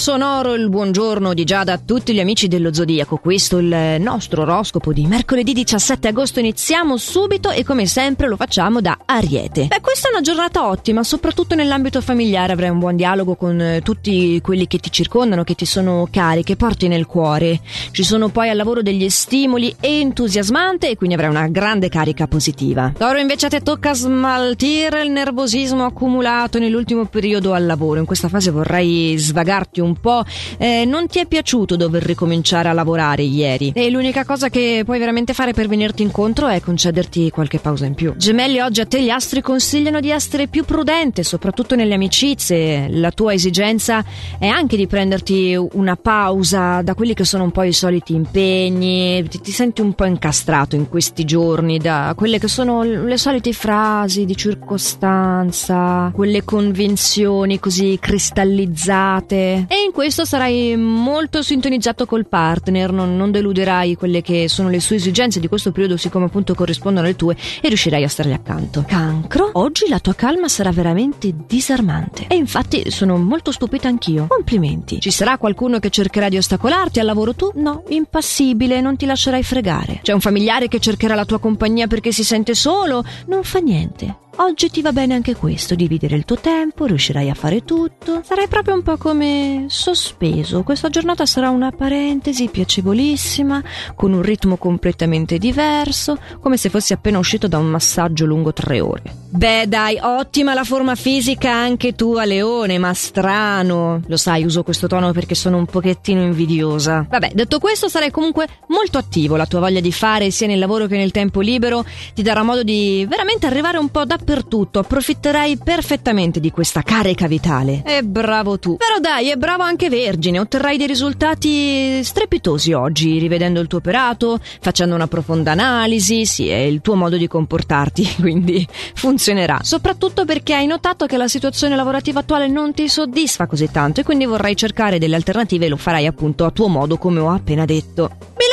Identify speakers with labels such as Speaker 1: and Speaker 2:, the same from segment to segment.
Speaker 1: sonoro il buongiorno di Giada a tutti gli amici dello Zodiaco. Questo è il nostro oroscopo di mercoledì 17 agosto. Iniziamo subito e come sempre lo facciamo da Ariete. Beh, questa è una giornata ottima, soprattutto nell'ambito familiare. Avrai un buon dialogo con eh, tutti quelli che ti circondano, che ti sono cari, che porti nel cuore. Ci sono poi al lavoro degli stimoli entusiasmante e quindi avrai una grande carica positiva. Toro invece a te tocca smaltire il nervosismo accumulato nell'ultimo periodo al lavoro. In questa fase vorrai svagare sfogarti un po'. Eh, non ti è piaciuto dover ricominciare a lavorare ieri e l'unica cosa che puoi veramente fare per venirti incontro è concederti qualche pausa in più. Gemelli, oggi a te gli astri consigliano di essere più prudente, soprattutto nelle amicizie. La tua esigenza è anche di prenderti una pausa da quelli che sono un po' i soliti impegni. Ti, ti senti un po' incastrato in questi giorni da quelle che sono le solite frasi di circostanza, quelle convinzioni così cristallizzate e in questo sarai molto sintonizzato col partner, non, non, deluderai quelle che sono le sue esigenze di questo periodo, siccome appunto corrispondono alle tue, e riuscirai a stargli accanto. Cancro, oggi la tua calma sarà veramente disarmante. E infatti sono molto stupita anch'io. Complimenti. Ci sarà qualcuno che cercherà di ostacolarti al lavoro tu? No, impassibile, non ti lascerai fregare. C'è un familiare che cercherà la tua compagnia perché si sente solo? Non fa niente. Oggi ti va bene anche questo, dividere il tuo tempo, riuscirai a fare tutto. Sarai proprio un po' come sospeso. Questa giornata sarà una parentesi piacevolissima, con un ritmo completamente diverso, come se fossi appena uscito da un massaggio lungo tre ore. Beh, dai, ottima la forma fisica anche tu a Leone, ma strano. Lo sai, uso questo tono perché sono un pochettino invidiosa. Vabbè, detto questo, sarai comunque molto attivo. La tua voglia di fare, sia nel lavoro che nel tempo libero, ti darà modo di veramente arrivare un po' dappertutto dappertutto, approfitterai perfettamente di questa carica vitale. E bravo tu. Però dai, è bravo anche Vergine, otterrai dei risultati strepitosi oggi, rivedendo il tuo operato, facendo una profonda analisi, sì, è il tuo modo di comportarti, quindi funzionerà. Soprattutto perché hai notato che la situazione lavorativa attuale non ti soddisfa così tanto e quindi vorrai cercare delle alternative e lo farai appunto a tuo modo come ho appena detto.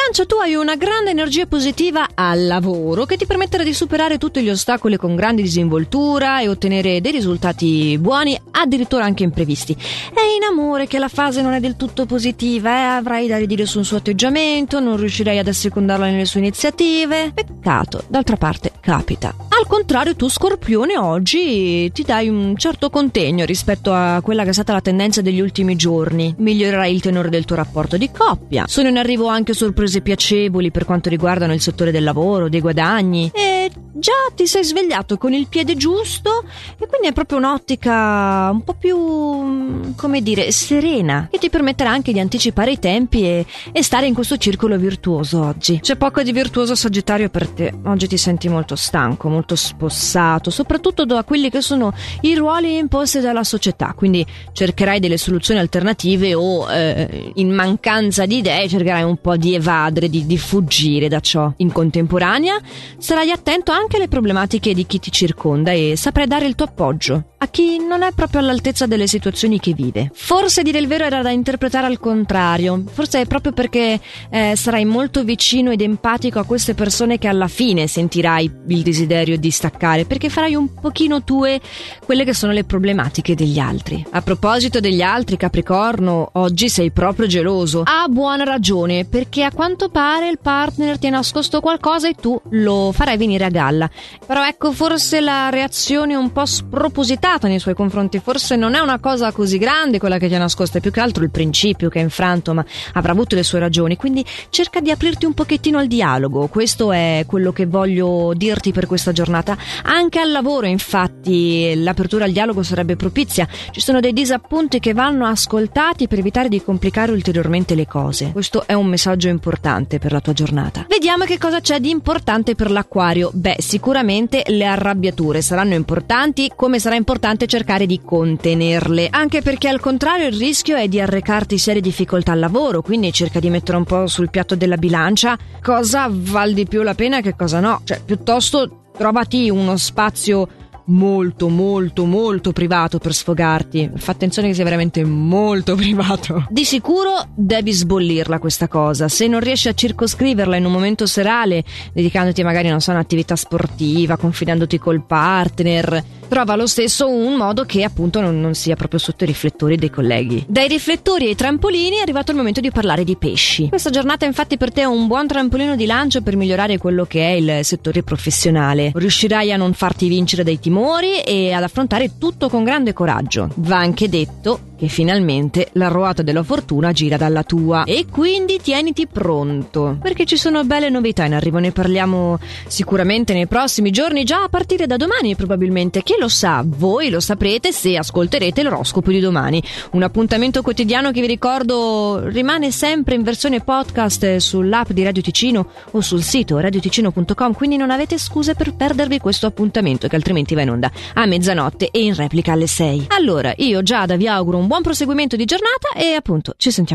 Speaker 1: Bilancia, tu hai una grande energia positiva al lavoro che ti permetterà di superare tutti gli ostacoli con grande disinvoltura e ottenere dei risultati buoni, addirittura anche imprevisti. È in amore che la fase non è del tutto positiva, eh? avrai da ridire su un suo atteggiamento, non riuscirai ad assecondarla nelle sue iniziative. Peccato, d'altra parte capita. Al contrario, tu Scorpione oggi ti dai un certo contegno rispetto a quella che è stata la tendenza degli ultimi giorni. Migliorerai il tenore del tuo rapporto di coppia. Sono in arrivo anche sorprese piacevoli per quanto riguardano il settore del lavoro, dei guadagni e già ti sei svegliato con il piede giusto e quindi è proprio un'ottica un po' più, come dire, serena che ti permetterà anche di anticipare i tempi e, e stare in questo circolo virtuoso oggi. C'è poco di virtuoso Sagittario per te. Oggi ti senti molto stanco, molto spossato, soprattutto da quelli che sono i ruoli imposti dalla società, quindi cercherai delle soluzioni alternative o eh, in mancanza di idee cercherai un po' di evadere, di, di fuggire da ciò. In contemporanea sarai attento anche alle problematiche di chi ti circonda e saprai dare il tuo appoggio a chi non è proprio all'altezza delle situazioni che vive. Forse dire il vero era da interpretare al contrario, forse è proprio perché eh, sarai molto vicino ed empatico a queste persone che alla fine sentirai il desiderio di staccare, perché farai un pochino tue quelle che sono le problematiche degli altri. A proposito degli altri, Capricorno, oggi sei proprio geloso. Ha buona ragione, perché a quanto pare il partner ti ha nascosto qualcosa e tu lo farai venire a galla. Però ecco, forse la reazione un po' spropositata irritata nei suoi confronti. Forse non è una cosa così grande quella che ti ha nascosto, è più che altro il principio che è infranto, ma avrà avuto le sue ragioni. Quindi cerca di aprirti un pochettino al dialogo. Questo è quello che voglio dirti per questa giornata. Anche al lavoro, infatti, l'apertura al dialogo sarebbe propizia. Ci sono dei disappunti che vanno ascoltati per evitare di complicare ulteriormente le cose. Questo è un messaggio importante per la tua giornata. Vediamo che cosa c'è di importante per l'acquario. Beh, sicuramente le arrabbiature saranno importanti, come sarà importante importante cercare di contenerle, anche perché al contrario il rischio è di arrecarti serie difficoltà al lavoro, quindi cerca di mettere un po' sul piatto della bilancia cosa val di più la pena e che cosa no, cioè piuttosto trovati uno spazio molto molto molto privato per sfogarti. Fa attenzione che sia veramente molto privato. Di sicuro devi sbollirla questa cosa. Se non riesci a circoscriverla in un momento serale, dedicandoti magari non so, a un'attività sportiva, confidandoti col partner, trova lo stesso un modo che appunto non, non sia proprio sotto i riflettori dei colleghi. Dai riflettori ai trampolini è arrivato il momento di parlare di pesci. Questa giornata infatti per te è un buon trampolino di lancio per migliorare quello che è il settore professionale. Riuscirai a non farti vincere dai timori e ad affrontare tutto con grande coraggio. Va anche detto che finalmente la ruota della fortuna gira dalla tua. E quindi tieniti pronto perché ci sono belle novità in arrivo ne parliamo sicuramente nei prossimi giorni già a partire da domani probabilmente. Chi lo sa voi lo saprete se ascolterete l'oroscopo di domani. Un appuntamento quotidiano che vi ricordo rimane sempre in versione podcast sull'app di Radio Ticino o sul sito radioticino.com quindi non avete scuse per perdervi questo appuntamento che altrimenti va in onda a mezzanotte e in replica alle 6 allora io Giada vi auguro buon proseguimento di giornata e appunto ci sentiamo